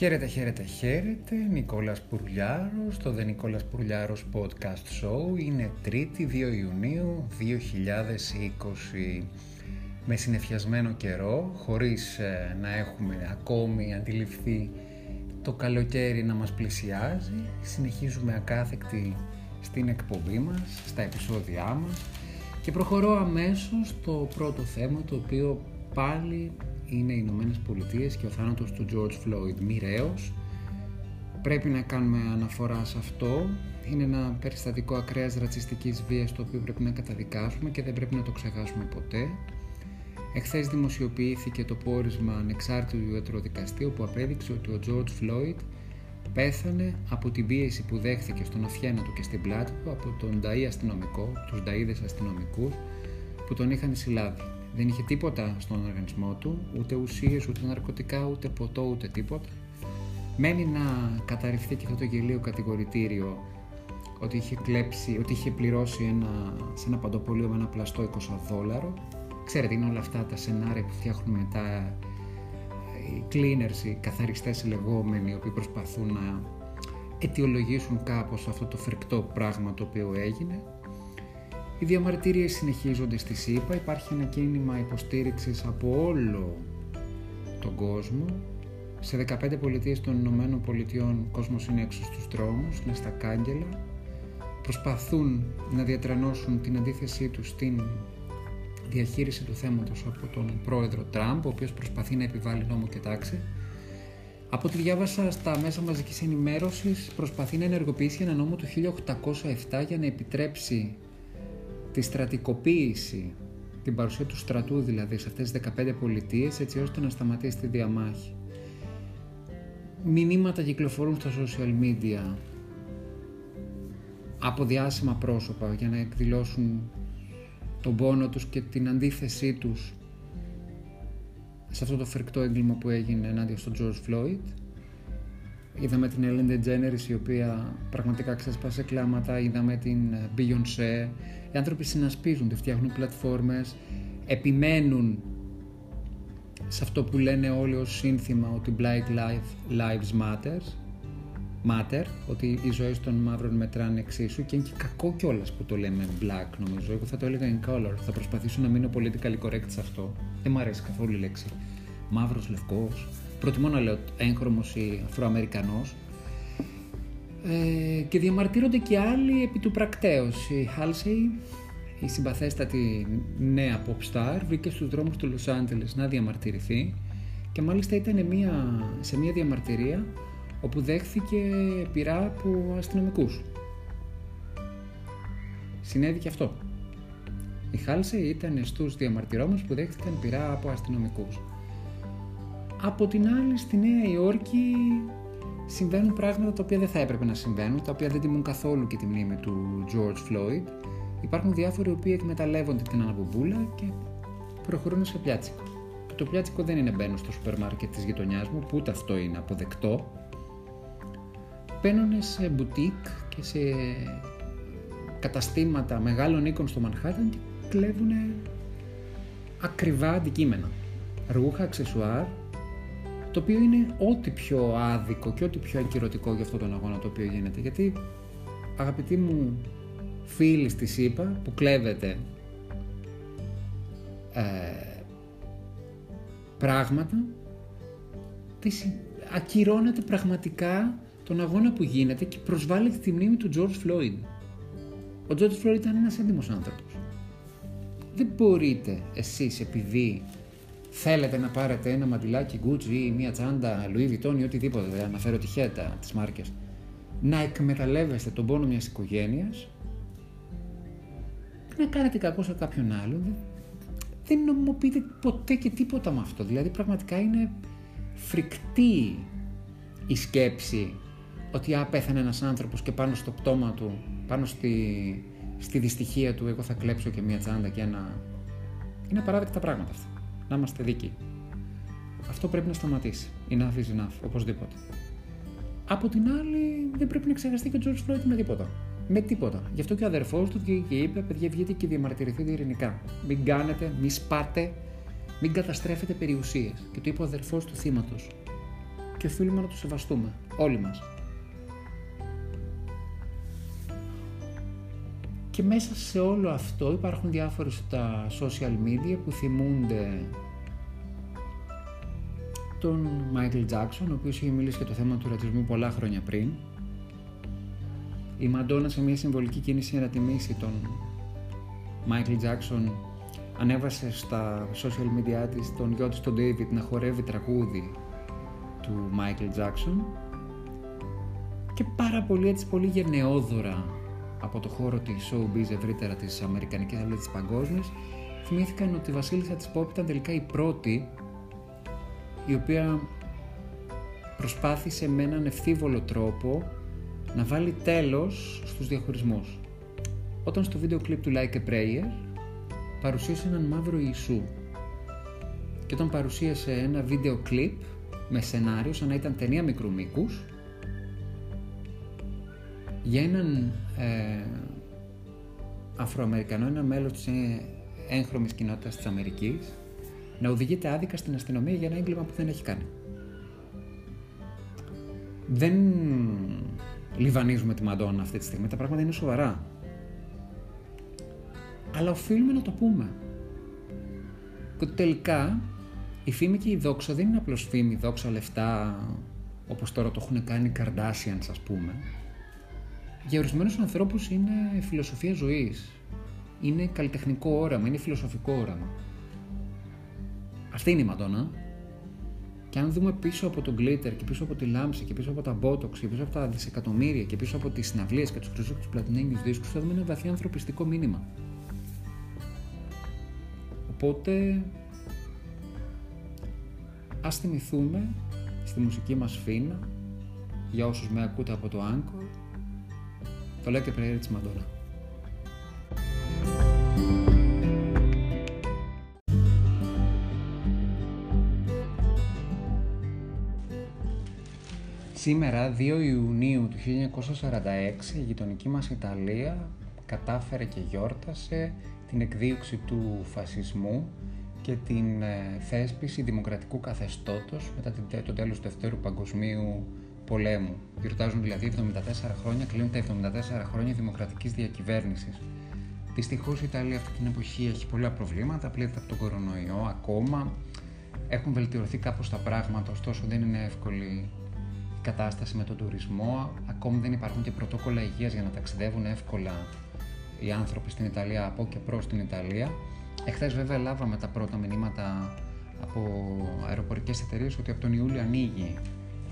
Χαίρετε, χαίρετε, χαίρετε. Νικόλας Πουρλιάρος, το The Νικόλας Πουρλιάρος Podcast Show. Είναι 3η 2 Ιουνίου 2020 με συνεφιασμένο καιρό, χωρίς ε, να έχουμε ακόμη αντιληφθεί το καλοκαίρι να μας πλησιάζει. Συνεχίζουμε ακάθεκτη στην εκπομπή μας, στα επεισόδια μας και προχωρώ αμέσως στο πρώτο θέμα το οποίο πάλι είναι οι Ηνωμένες Πολιτείες και ο θάνατος του George Floyd μοιραίος. Πρέπει να κάνουμε αναφορά σε αυτό. Είναι ένα περιστατικό ακραίας ρατσιστικής βίας το οποίο πρέπει να καταδικάσουμε και δεν πρέπει να το ξεχάσουμε ποτέ. Εχθές δημοσιοποιήθηκε το πόρισμα ανεξάρτητου ιατροδικαστή που απέδειξε ότι ο George Floyd πέθανε από την πίεση που δέχθηκε στον αφιένα του και στην πλάτη του από τον νταΐ αστυνομικό, τους νταΐδες αστυνομικούς που τον είχαν συλλάβει. Δεν είχε τίποτα στον οργανισμό του, ούτε ουσίες, ούτε ναρκωτικά, ούτε ποτό, ούτε τίποτα. Μένει να καταρριφθεί και αυτό το γελίο κατηγορητήριο ότι είχε, κλέψει, ότι είχε πληρώσει ένα, σε ένα παντοπολείο με ένα πλαστό 20 δόλαρο. Ξέρετε, είναι όλα αυτά τα σενάρια που φτιάχνουν μετά οι cleaners, οι καθαριστές λεγόμενοι, οι οποίοι προσπαθούν να αιτιολογήσουν κάπως αυτό το φρικτό πράγμα το οποίο έγινε. Οι διαμαρτυρίες συνεχίζονται στη ΣΥΠΑ, υπάρχει ένα κίνημα υποστήριξης από όλο τον κόσμο. Σε 15 πολιτείες των Ηνωμένων Πολιτειών ο κόσμος είναι έξω στους δρόμους, είναι στα κάγκελα. Προσπαθούν να διατρανώσουν την αντίθεσή τους στην διαχείριση του θέματος από τον πρόεδρο Τραμπ, ο οποίος προσπαθεί να επιβάλλει νόμο και τάξη. Από ό,τι διάβασα στα μέσα μαζικής ενημέρωσης, προσπαθεί να ενεργοποιήσει ένα νόμο του 1807 για να επιτρέψει τη στρατικοποίηση, την παρουσία του στρατού δηλαδή σε αυτές τις 15 πολιτείες έτσι ώστε να σταματήσει τη διαμάχη. Μηνύματα κυκλοφορούν στα social media από διάσημα πρόσωπα για να εκδηλώσουν τον πόνο τους και την αντίθεσή τους σε αυτό το φρικτό έγκλημα που έγινε ενάντια στον George Floyd. Είδαμε την Ellen DeGeneres η οποία πραγματικά ξέσπασε κλάματα, είδαμε την Beyoncé. Οι άνθρωποι συνασπίζονται, φτιάχνουν πλατφόρμες, επιμένουν σε αυτό που λένε όλοι ως σύνθημα ότι Black Lives Matter, matter, ότι οι ζωές των μαύρων μετράνε εξίσου και είναι και κακό κιόλας που το λέμε black νομίζω. Εγώ θα το έλεγα in color. Θα προσπαθήσω να μείνω politically correct σε αυτό. Δεν μου αρέσει καθόλου η λέξη. Μαύρος, λευκός. Προτιμώ να λέω έγχρωμος ή Αφροαμερικανός. Ε, και διαμαρτύρονται και άλλοι επί του πρακτέως. Η Halsey, η συμπαθέστατη νέα pop star, βρήκε στους δρόμους του Los Angeles να διαμαρτυρηθεί και μάλιστα ήταν μια, σε μια διαμαρτυρία όπου δέχθηκε πειρά από αστυνομικούς. Συνέβη και αυτό. Η Χάλσε ήταν στους διαμαρτυρόμενους που δέχτηκαν πειρά από αστυνομικούς. Από την άλλη στη Νέα Υόρκη συμβαίνουν πράγματα τα οποία δεν θα έπρεπε να συμβαίνουν, τα οποία δεν τιμούν καθόλου και τη μνήμη του George Floyd. Υπάρχουν διάφοροι οι οποίοι εκμεταλλεύονται την αναπομπούλα και προχωρούν σε πιάτσικο. το πιάτσικο δεν είναι μπαίνω στο σούπερ μάρκετ της γειτονιάς μου, που ούτε αυτό είναι αποδεκτό, μπαίνουν σε μπουτίκ και σε καταστήματα μεγάλων οίκων στο Μανχάταν και κλέβουν ακριβά αντικείμενα. Ρούχα, αξεσουάρ, το οποίο είναι ό,τι πιο άδικο και ό,τι πιο ακυρωτικό για αυτόν τον αγώνα το οποίο γίνεται. Γιατί αγαπητοί μου φίλοι στη ΣΥΠΑ που κλέβετε ε, πράγματα, ακυρώνεται πραγματικά τον αγώνα που γίνεται και προσβάλλεται τη μνήμη του George Floyd. Ο George Floyd ήταν ένας έντιμος άνθρωπος. Δεν μπορείτε εσείς επειδή θέλετε να πάρετε ένα μαντιλάκι Gucci ή μια τσάντα Louis Vuitton ή οτιδήποτε, δεν αναφέρω τυχαία τις μάρκες, να εκμεταλλεύεστε τον πόνο μιας οικογένειας να κάνετε κακό σε κάποιον άλλον. Δεν νομιμοποιείτε ποτέ και τίποτα με αυτό. Δηλαδή πραγματικά είναι φρικτή η σκέψη ότι α, πέθανε ένας άνθρωπος και πάνω στο πτώμα του, πάνω στη, στη δυστυχία του, εγώ θα κλέψω και μία τσάντα και ένα... Είναι απαράδεκτα πράγματα αυτά. Να είμαστε δίκοι. Αυτό πρέπει να σταματήσει. Enough is enough, οπωσδήποτε. Από την άλλη, δεν πρέπει να ξεχαστεί και ο George Floyd με τίποτα. Με τίποτα. Γι' αυτό και ο αδερφός του και είπε: Παιδιά, βγείτε και διαμαρτυρηθείτε ειρηνικά. Μην κάνετε, μην σπάτε, μην καταστρέφετε περιουσίες. Και του είπε ο αδερφός του θύματος: και οφείλουμε να το σεβαστούμε, όλοι μας. Και μέσα σε όλο αυτό υπάρχουν διάφορες τα social media που θυμούνται τον Michael Jackson, ο οποίος είχε μιλήσει για το θέμα του ρατσισμού πολλά χρόνια πριν. Η Μαντόνα σε μια συμβολική κίνηση να τιμήσει τον Michael Jackson ανέβασε στα social media της τον γιο της τον David να χορεύει τραγούδι του Michael Jackson και πάρα πολύ έτσι πολύ γενναιόδωρα από το χώρο της showbiz ευρύτερα της αμερικανικής αλλά της παγκόσμιας θυμήθηκαν ότι η βασίλισσα της Pop ήταν τελικά η πρώτη η οποία προσπάθησε με έναν ευθύβολο τρόπο να βάλει τέλος στους διαχωρισμούς. Όταν στο βίντεο κλιπ του Like a Prayer παρουσίασε έναν μαύρο Ιησού και όταν παρουσίασε ένα βίντεο κλιπ με σενάριο σαν να ήταν ταινία μικρού μήκους για έναν ε, Αφροαμερικανό, ένα μέλος της έγχρωμης κοινότητας της Αμερικής να οδηγείται άδικα στην αστυνομία για ένα έγκλημα που δεν έχει κάνει. Δεν λιβανίζουμε τη Μαντόνα αυτή τη στιγμή, τα πράγματα είναι σοβαρά. Αλλά οφείλουμε να το πούμε. Και ότι τελικά η φήμη και η δόξα δεν είναι απλώς φήμη, δόξα, λεφτά, όπως τώρα το έχουν κάνει οι Kardashians ας πούμε. Για ορισμένους ανθρώπους είναι φιλοσοφία ζωής. Είναι καλλιτεχνικό όραμα, είναι φιλοσοφικό όραμα. Αυτή είναι η Μαντόνα. Και αν δούμε πίσω από τον glitter και πίσω από τη λάμψη και πίσω από τα botox και πίσω από τα δισεκατομμύρια και πίσω από τις συναυλίες και τους χρυσούς και τους πλατινένιους δίσκους, θα δούμε ένα βαθύ ανθρωπιστικό μήνυμα. Οπότε, ας θυμηθούμε στη μουσική μας φίνα, για όσους με ακούτε από το Anchor, το λέω και πρέγερ της Μαντόνα. Σήμερα, 2 Ιουνίου του 1946, η γειτονική μας Ιταλία κατάφερε και γιόρτασε την εκδίωξη του φασισμού και την ε, θέσπιση δημοκρατικού καθεστώτος μετά το τέλος του Δευτέρου Παγκοσμίου Πολέμου. Γιορτάζουν δηλαδή 74 χρόνια, κλείνουν τα 74 χρόνια δημοκρατικής διακυβέρνησης. Δυστυχώς η Ιταλία αυτή την εποχή έχει πολλά προβλήματα, πλήττεται από τον κορονοϊό ακόμα. Έχουν βελτιωθεί κάπως τα πράγματα, ωστόσο δεν είναι εύκολη κατάσταση με τον τουρισμό. Ακόμη δεν υπάρχουν και πρωτόκολλα υγείας για να ταξιδεύουν εύκολα οι άνθρωποι στην Ιταλία από και προς την Ιταλία. Εχθές βέβαια λάβαμε τα πρώτα μηνύματα από αεροπορικές εταιρείες ότι από τον Ιούλιο ανοίγει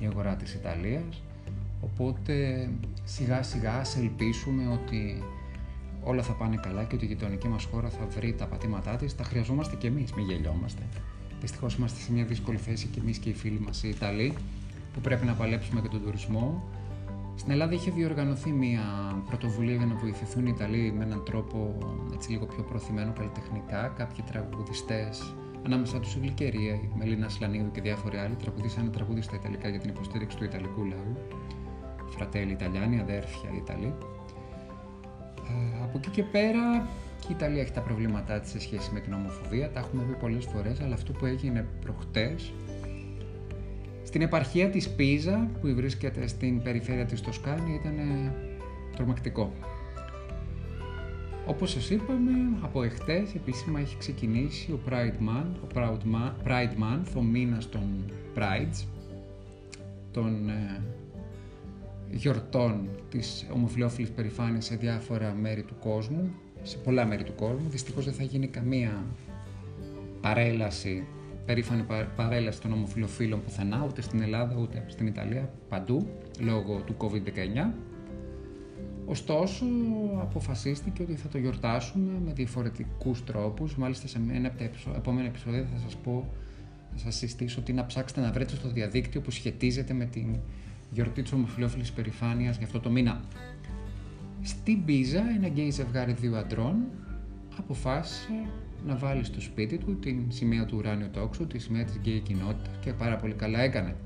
η αγορά της Ιταλίας. Οπότε σιγά σιγά ας ελπίσουμε ότι όλα θα πάνε καλά και ότι η γειτονική μας χώρα θα βρει τα πατήματά της. Τα χρειαζόμαστε και εμείς, μην γελιόμαστε. Δυστυχώς είμαστε σε μια δύσκολη θέση και εμείς και οι φίλοι μας οι Ιταλοί που πρέπει να παλέψουμε και τον τουρισμό. Στην Ελλάδα είχε διοργανωθεί μια πρωτοβουλία για να βοηθηθούν οι Ιταλοί με έναν τρόπο έτσι λίγο πιο προθυμένο καλλιτεχνικά. Κάποιοι τραγουδιστές, ανάμεσα τους η Γλυκερία, η Μελίνα Σλανίδου και διάφοροι άλλοι, τραγουδίσαν ένα τραγούδι στα Ιταλικά για την υποστήριξη του Ιταλικού λαού. Φρατέλη Ιταλιάνοι, αδέρφια Ιταλοί. Ε, από εκεί και πέρα και η Ιταλία έχει τα προβλήματά της σε σχέση με την ομοφοβία, τα έχουμε πει πολλές φορές, αλλά αυτό που έγινε προχτές στην επαρχία της Πίζα που βρίσκεται στην περιφέρεια της Τοσκάνη ήταν τρομακτικό. Όπως σας είπαμε, από εχθές επίσημα έχει ξεκινήσει ο Pride Month, ο Proud Pride Month, ο μήνας των Prides, των ε, γιορτών της ομοφιλόφιλης περηφάνειας σε διάφορα μέρη του κόσμου, σε πολλά μέρη του κόσμου. Δυστυχώς δεν θα γίνει καμία παρέλαση περήφανη παρέλαση των ομοφιλοφίλων πουθενά, ούτε στην Ελλάδα ούτε στην Ιταλία, παντού, λόγω του COVID-19. Ωστόσο, αποφασίστηκε ότι θα το γιορτάσουμε με διαφορετικούς τρόπους. Μάλιστα, σε ένα από τα επόμενα επεισόδια θα σας πω, θα σας συστήσω ότι να ψάξετε να βρείτε στο διαδίκτυο που σχετίζεται με την γιορτή της ομοφιλόφιλης περηφάνειας για αυτό το μήνα. Στην Πίζα, ένα γκέι ζευγάρι δύο αντρών αποφάσισε να βάλει στο σπίτι του την σημαία του ουράνιου τόξου, τη σημαία της γκέι κοινότητας και πάρα πολύ καλά έκανε.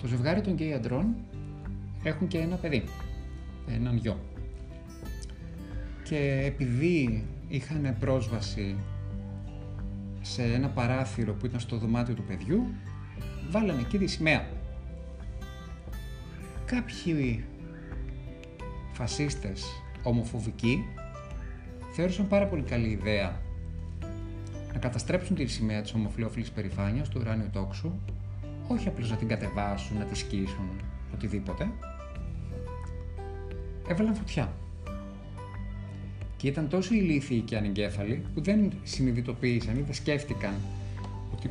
Το ζευγάρι των γκέι αντρών έχουν και ένα παιδί, έναν γιο. Και επειδή είχαν πρόσβαση σε ένα παράθυρο που ήταν στο δωμάτιο του παιδιού, βάλανε εκεί τη σημαία. κάποιοι φασίστες ομοφοβικοί θεώρησαν πάρα πολύ καλή ιδέα να καταστρέψουν τη σημαία της ομοφιλόφιλης περηφάνειας του ουράνιου τόξου, όχι απλώς να την κατεβάσουν, να τη σκίσουν, οτιδήποτε. Έβαλαν φωτιά. Και ήταν τόσο ηλίθιοι και ανεγκέφαλοι που δεν συνειδητοποίησαν ή δεν σκέφτηκαν ότι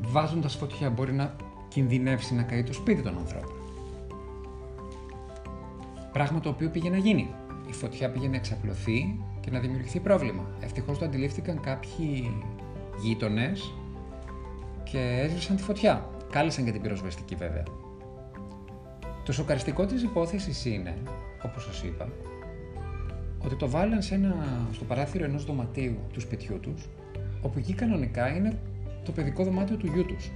βάζοντας φωτιά μπορεί να κινδυνεύσει να καεί το σπίτι των ανθρώπων. Πράγμα το οποίο πήγε να γίνει. Η φωτιά πήγε να εξαπλωθεί και να δημιουργηθεί πρόβλημα. Ευτυχώς το αντιλήφθηκαν κάποιοι γείτονες και έσβησαν τη φωτιά. Κάλεσαν και την πυροσβεστική βέβαια. Το σοκαριστικό της υπόθεσης είναι, όπως σας είπα, ότι το βάλαν σε ένα, στο παράθυρο ενός δωματίου του σπιτιού τους, όπου εκεί κανονικά είναι το παιδικό δωμάτιο του γιού τους.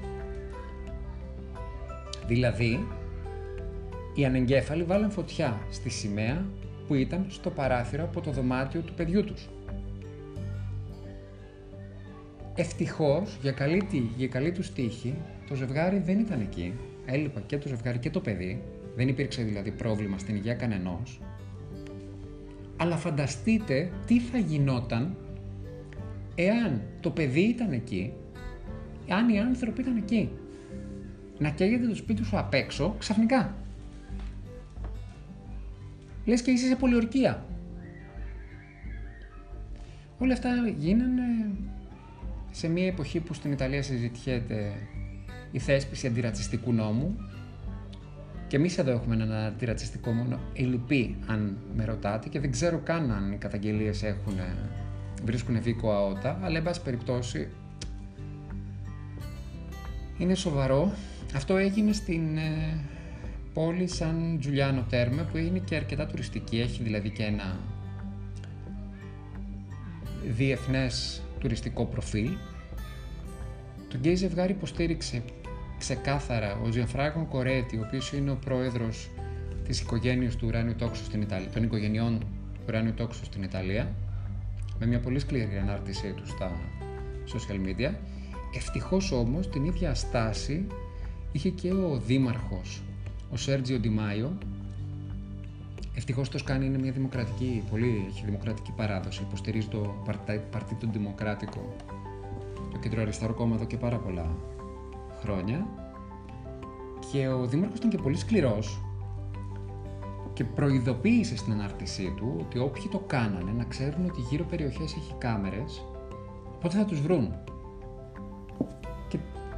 Δηλαδή, οι ανεγκέφαλοι βάλαν φωτιά στη σημαία που ήταν στο παράθυρο από το δωμάτιο του παιδιού τους. Ευτυχώς, για καλή, για καλή τους τύχη, το ζευγάρι δεν ήταν εκεί. Έλειπα και το ζευγάρι και το παιδί. Δεν υπήρξε δηλαδή πρόβλημα στην υγεία κανενός. Αλλά φανταστείτε τι θα γινόταν εάν το παιδί ήταν εκεί, αν οι άνθρωποι ήταν εκεί. Να καίγεται το σπίτι σου απ' έξω ξαφνικά λες και είσαι σε πολιορκία. Όλα αυτά γίνανε σε μια εποχή που στην Ιταλία συζητιέται η θέσπιση αντιρατσιστικού νόμου και εμείς εδώ έχουμε έναν αντιρατσιστικό μόνο ελλειπή αν με ρωτάτε και δεν ξέρω καν αν οι καταγγελίες έχουν, βρίσκουν βίκο αότα, αλλά εν πάση περιπτώσει είναι σοβαρό. Αυτό έγινε στην ε, πόλη σαν Τζουλιάνο Τέρμε που είναι και αρκετά τουριστική, έχει δηλαδή και ένα διεθνές τουριστικό προφίλ. Το γκέι ζευγάρι υποστήριξε ξεκάθαρα ο Τζιανφράνκο Γκορέτι, ο οποίος είναι ο πρόεδρος της οικογένειας του Ουράνιου Τόξου στην Ιταλία, των οικογενειών του Ουράνιου Τόξου στην Ιταλία, με μια πολύ σκληρή ανάρτησή του στα social media. Ευτυχώς όμως την ίδια στάση είχε και ο δήμαρχος ο Σέρτζιο Ντιμάιο. Ευτυχώς η Τοσκάνη είναι μια δημοκρατική, πολύ έχει δημοκρατική παράδοση. Υποστηρίζει το Παρτίτο Δημοκράτικο, το κέντρο αριστερό κόμμα εδώ και πάρα πολλά χρόνια. Και ο Δήμαρχος ήταν και πολύ σκληρός και προειδοποίησε στην ανάρτησή του ότι όποιοι το κάνανε να ξέρουν ότι γύρω περιοχές έχει κάμερες, πότε θα τους βρουν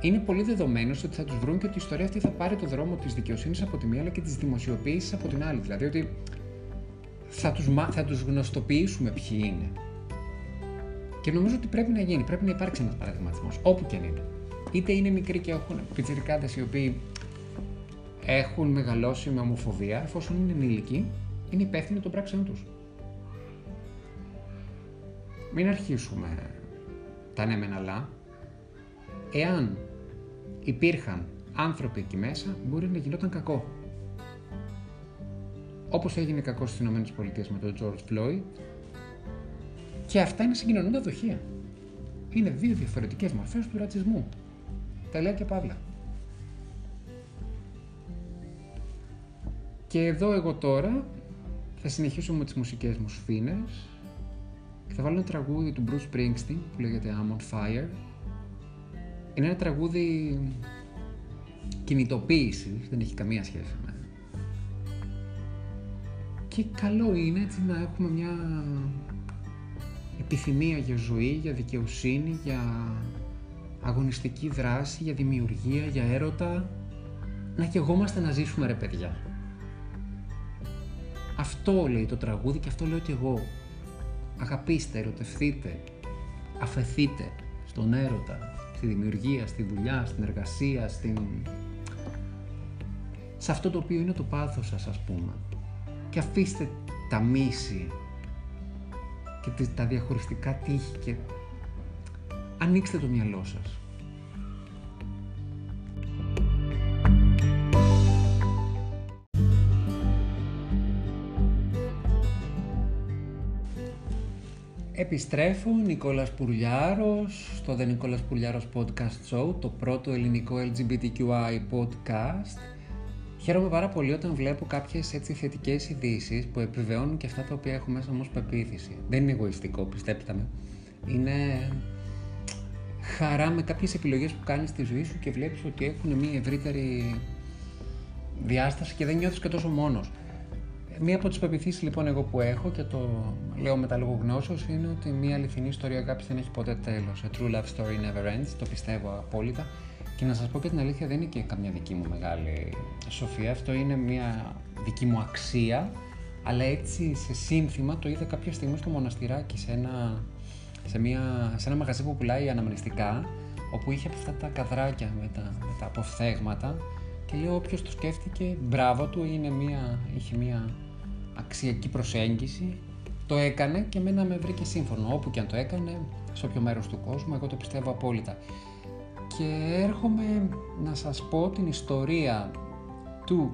είναι πολύ δεδομένος ότι θα τους βρουν και ότι η ιστορία αυτή θα πάρει το δρόμο της δικαιοσύνης από τη μία αλλά και της δημοσιοποίησης από την άλλη. Δηλαδή ότι θα τους θα τους γνωστοποιήσουμε ποιοι είναι. Και νομίζω ότι πρέπει να γίνει, πρέπει να υπάρξει ένας παραδειγματισμός, όπου και αν είναι. Είτε είναι μικροί και έχουν πιτσιρικάδε οι οποίοι έχουν μεγαλώσει με ομοφοβία, εφόσον είναι ενήλικοι, είναι υπεύθυνοι των πράξεων τους. Μην αρχίσουμε τα ναι μεν αλλά, εάν υπήρχαν άνθρωποι εκεί μέσα, μπορεί να γινόταν κακό. Όπως έγινε κακό στις ΗΠΑ με τον George Floyd και αυτά είναι συγκοινωνούντα δοχεία. Είναι δύο διαφορετικές μορφές του ρατσισμού. Τελεία και παύλα. Και εδώ εγώ τώρα θα συνεχίσω με τις μουσικές μου σφήνες και θα βάλω ένα τραγούδι του Bruce Springsteen που λέγεται I'm on Fire είναι ένα τραγούδι κινητοποίησης, δεν έχει καμία σχέση με. Και καλό είναι έτσι να έχουμε μια επιθυμία για ζωή, για δικαιοσύνη, για αγωνιστική δράση, για δημιουργία, για έρωτα. Να καιγόμαστε να ζήσουμε ρε παιδιά. Αυτό λέει το τραγούδι και αυτό λέω και εγώ. Αγαπήστε, ερωτευθείτε, αφαιθείτε στον έρωτα, στη δημιουργία, στη δουλειά, στην εργασία, στην... σε αυτό το οποίο είναι το πάθος σας ας πούμε. Και αφήστε τα μίση και τα διαχωριστικά τείχη και ανοίξτε το μυαλό σας. Επιστρέφω, Νικόλας Πουρλιάρος, στο The Νικόλας Πουρλιάρος Podcast Show, το πρώτο ελληνικό LGBTQI podcast. Χαίρομαι πάρα πολύ όταν βλέπω κάποιες έτσι θετικές ειδήσεις που επιβεβαιώνουν και αυτά τα οποία έχω μέσα μου πεποίθηση. Δεν είναι εγωιστικό, πιστέψτε με. Είναι χαρά με κάποιες επιλογές που κάνεις στη ζωή σου και βλέπεις ότι έχουν μια ευρύτερη διάσταση και δεν νιώθεις και τόσο μόνος. Μία από τις πεπιθήσεις λοιπόν εγώ που έχω και το λέω με τα λόγω γνώσεως είναι ότι μια αληθινή ιστορία αγάπη δεν έχει ποτέ τέλος. A true love story never ends. Το πιστεύω απόλυτα. Και να σας πω και την αλήθεια, δεν είναι και καμιά δική μου μεγάλη σοφία. Αυτό είναι μια δική μου αξία. Αλλά έτσι σε σύνθημα το είδα κάποια στιγμή στο μοναστηράκι, σε ένα, σε μια, σε ένα μαγαζί που πουλάει αναμνηστικά, όπου είχε αυτά τα καδράκια με τα, με τα αποφθέγματα. Και λέω, όποιος το σκέφτηκε, μπράβο του, είναι μια, είχε μια αξιακή προσέγγιση. Το έκανε και μένα με βρήκε σύμφωνο. Όπου και αν το έκανε, σε όποιο μέρος του κόσμου, εγώ το πιστεύω απόλυτα και έρχομαι να σας πω την ιστορία του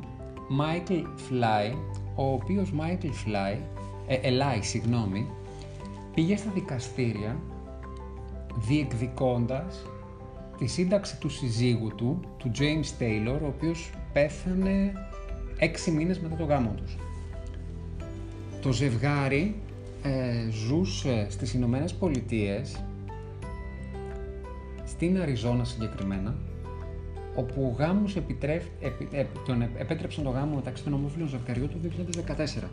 Michael Fly, ο οποίος Michael Fly, ε, Eli, συγγνώμη, πήγε στα δικαστήρια διεκδικώντας τη σύνταξη του συζύγου του, του James Taylor, ο οποίος πέθανε έξι μήνες μετά το γάμο τους. Το ζευγάρι ε, ζούσε στις Ηνωμένες Πολιτείες στην Αριζόνα συγκεκριμένα, όπου ο γάμος επιτρέφ, επι, τον επέτρεψαν το γάμο μεταξύ των ομόφυλων ζευγαριών το 2014.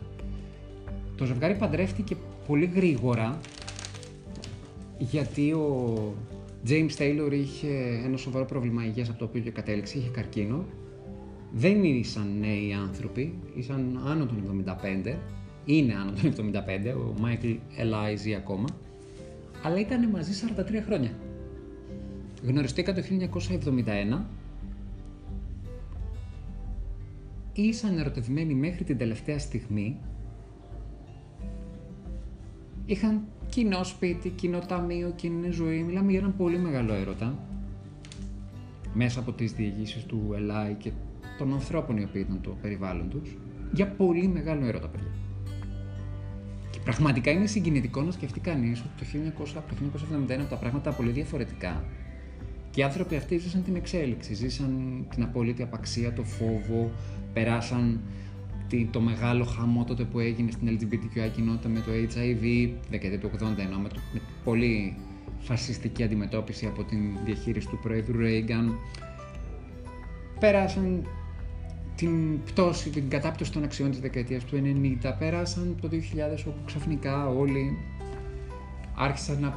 Το ζευγάρι παντρεύτηκε πολύ γρήγορα, γιατί ο James Taylor είχε ένα σοβαρό πρόβλημα υγείας από το οποίο και κατέληξε, είχε καρκίνο. Δεν ήσαν νέοι άνθρωποι, ήσαν άνω των 75, είναι άνω των 75, ο Michael Eliza ακόμα, αλλά ήταν μαζί 43 χρόνια. Γνωριστήκα το 1971. Ήσαν ερωτευμένοι μέχρι την τελευταία στιγμή. Είχαν κοινό σπίτι, κοινό ταμείο, κοινή ζωή. Μιλάμε για έναν πολύ μεγάλο έρωτα. Μέσα από τις διηγήσεις του Ελάη και των ανθρώπων οι οποίοι ήταν το περιβάλλον τους. Για πολύ μεγάλο έρωτα, παιδιά. Και πραγματικά είναι συγκινητικό να σκεφτεί κανείς ότι το 1900, από το 1971 τα πράγματα πολύ διαφορετικά και οι άνθρωποι αυτοί ζήσαν την εξέλιξη, ζήσαν την απόλυτη απαξία, το φόβο, περάσαν το μεγάλο χαμό τότε που έγινε στην LGBTQI κοινότητα με το HIV, δεκαετία του 80 ενώ με, το, με πολύ φασιστική αντιμετώπιση από την διαχείριση του Πρόεδρου Ρέιγκαν. Πέρασαν την πτώση, την κατάπτωση των αξιών της δεκαετίας του 90, πέρασαν το 2000 όπου ξαφνικά όλοι άρχισαν να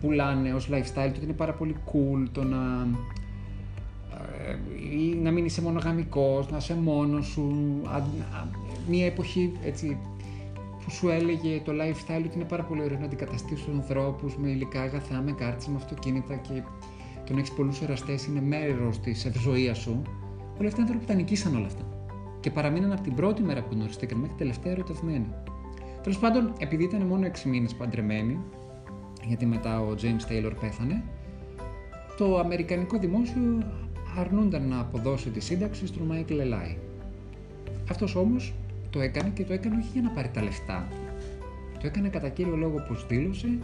πουλάνε ως lifestyle το ότι είναι πάρα πολύ cool το να ε, ή να μην είσαι μονογαμικός, να είσαι μόνος σου, μια εποχή έτσι που σου έλεγε το lifestyle ότι είναι πάρα πολύ ωραίο να αντικαταστήσεις τους ανθρώπους με υλικά αγαθά, με κάρτες, με αυτοκίνητα και το να έχεις πολλούς εραστές είναι μέρος της ευζοίας σου. Όλοι αυτοί οι άνθρωποι τα νικήσαν όλα αυτά. Και παραμείναν από την πρώτη μέρα που γνωριστήκαν μέχρι τελευταία ερωτευμένοι. Τέλος πάντων, επειδή ήταν μόνο 6 μήνες παντρεμένοι, γιατί μετά ο James Taylor πέθανε, το Αμερικανικό Δημόσιο αρνούνταν να αποδώσει τη σύνταξη στον Michael Eli. Αυτός όμως το έκανε και το έκανε όχι για να πάρει τα λεφτά. Το έκανε κατά κύριο λόγο πως δήλωσε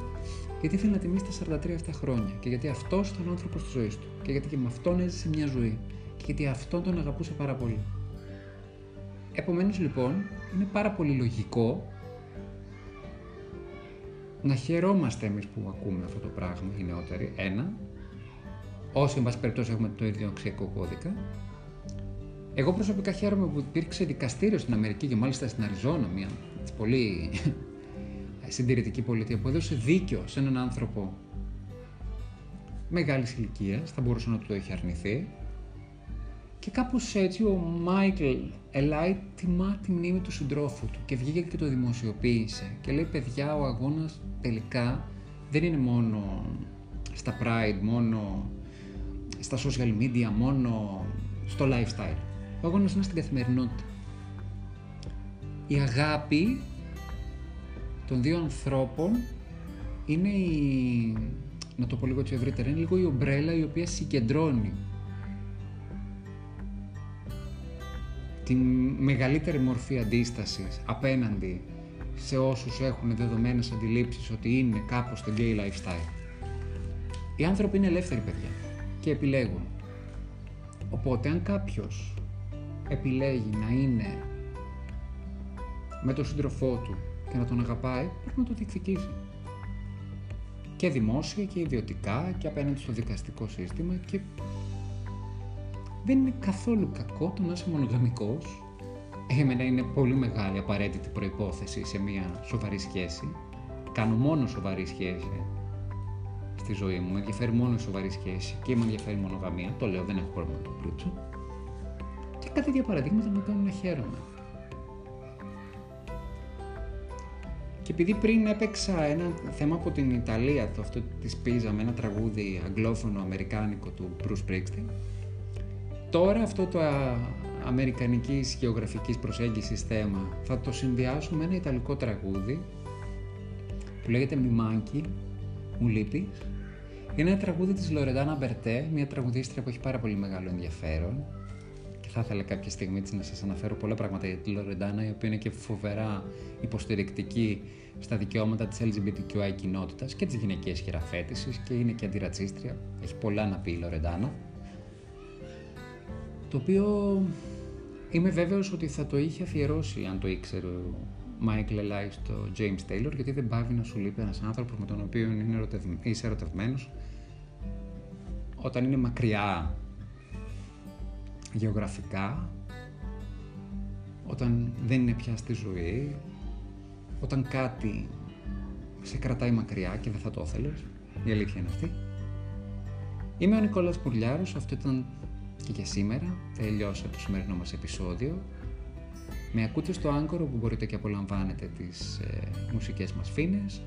γιατί ήθελε να τιμήσει τα 43 αυτά χρόνια και γιατί αυτός ήταν ο άνθρωπος της ζωής του και γιατί και με αυτόν έζησε μια ζωή και γιατί αυτόν τον αγαπούσε πάρα πολύ. Επομένως λοιπόν είναι πάρα πολύ λογικό να χαιρόμαστε εμείς που ακούμε αυτό το πράγμα οι νεότεροι, ένα, όσοι εν πάση περιπτώσει έχουμε το ίδιο αξιακό κώδικα. Εγώ προσωπικά χαίρομαι που υπήρξε δικαστήριο στην Αμερική και μάλιστα στην Αριζόνα, μια πολύ συντηρητική πολιτεία που έδωσε δίκιο σε έναν άνθρωπο μεγάλης ηλικίας, θα μπορούσε να του το έχει αρνηθεί, και κάπως έτσι ο Μάικλ Ελάι τιμά τη μνήμη του συντρόφου του και βγήκε και το δημοσιοποίησε και λέει παιδιά ο αγώνας τελικά δεν είναι μόνο στα Pride, μόνο στα social media, μόνο στο lifestyle. Ο αγώνας είναι στην καθημερινότητα. Η αγάπη των δύο ανθρώπων είναι η, να το πω λίγο έτσι ευρύτερα, είναι λίγο η ομπρέλα η οποία συγκεντρώνει την μεγαλύτερη μορφή αντίστασης απέναντι σε όσους έχουν δεδομένες αντιλήψεις ότι είναι κάπως το gay lifestyle. Οι άνθρωποι είναι ελεύθεροι παιδιά και επιλέγουν. Οπότε αν κάποιος επιλέγει να είναι με τον σύντροφό του και να τον αγαπάει, πρέπει να το διεκδικήσει. Και δημόσια και ιδιωτικά και απέναντι στο δικαστικό σύστημα και δεν είναι καθόλου κακό το να είσαι μονογαμικός. Έμενα είναι πολύ μεγάλη απαραίτητη προϋπόθεση σε μια σοβαρή σχέση. Κάνω μόνο σοβαρή σχέση στη ζωή μου. Με ενδιαφέρει μόνο η σοβαρή σχέση και με ενδιαφέρει η μονογαμία. Το λέω, δεν έχω πρόβλημα να το πλούτσω. Και κάτι τέτοια παραδείγματα με κάνουν να χαίρομαι. Και επειδή πριν έπαιξα ένα θέμα από την Ιταλία, το αυτό της Πίζα, με ένα τραγούδι αγγλόφωνο αμερικάνικο του Bruce Springsteen, τώρα αυτό το αμερικανικής γεωγραφικής προσέγγισης θέμα θα το συνδυάσω με ένα ιταλικό τραγούδι που λέγεται «Μιμάνκι», μου λείπει. Είναι ένα τραγούδι της Λορεντάνα Μπερτέ, μια τραγουδίστρια που έχει πάρα πολύ μεγάλο ενδιαφέρον και θα ήθελα κάποια στιγμή της να σας αναφέρω πολλά πράγματα για τη Λορεντάνα η οποία είναι και φοβερά υποστηρικτική στα δικαιώματα της LGBTQI κοινότητας και της γυναικείας χειραφέτησης και είναι και αντιρατσίστρια. Έχει πολλά να πει η Λορεντάνα. Το οποίο είμαι βέβαιος ότι θα το είχε αφιερώσει αν το ήξερε ο Michael Eli στο James Taylor γιατί δεν πάβει να σου λείπει ένας άνθρωπος με τον οποίο είναι είσαι ερωτευμένος όταν είναι μακριά γεωγραφικά, όταν δεν είναι πια στη ζωή, όταν κάτι σε κρατάει μακριά και δεν θα το ήθελες, η αλήθεια είναι αυτή. Είμαι ο Νικόλας Πουρλιάρος, αυτό ήταν και για σήμερα, τελειώσα το σημερινό μας επεισόδιο. Με ακούτε στο Anchor που μπορείτε και απολαμβάνετε τις ε, μουσικές μας φίνες,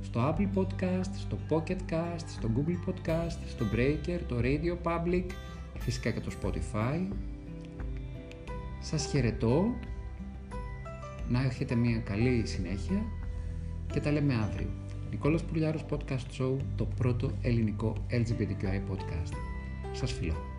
στο Apple Podcast, στο Pocket Cast, στο Google Podcast, στο Breaker, το Radio Public, φυσικά και το Spotify. Σας χαιρετώ, να έχετε μια καλή συνέχεια και τα λέμε αύριο. Νικόλας Πουλιάρος Podcast Show, το πρώτο ελληνικό LGBTQI podcast. Σας φιλώ.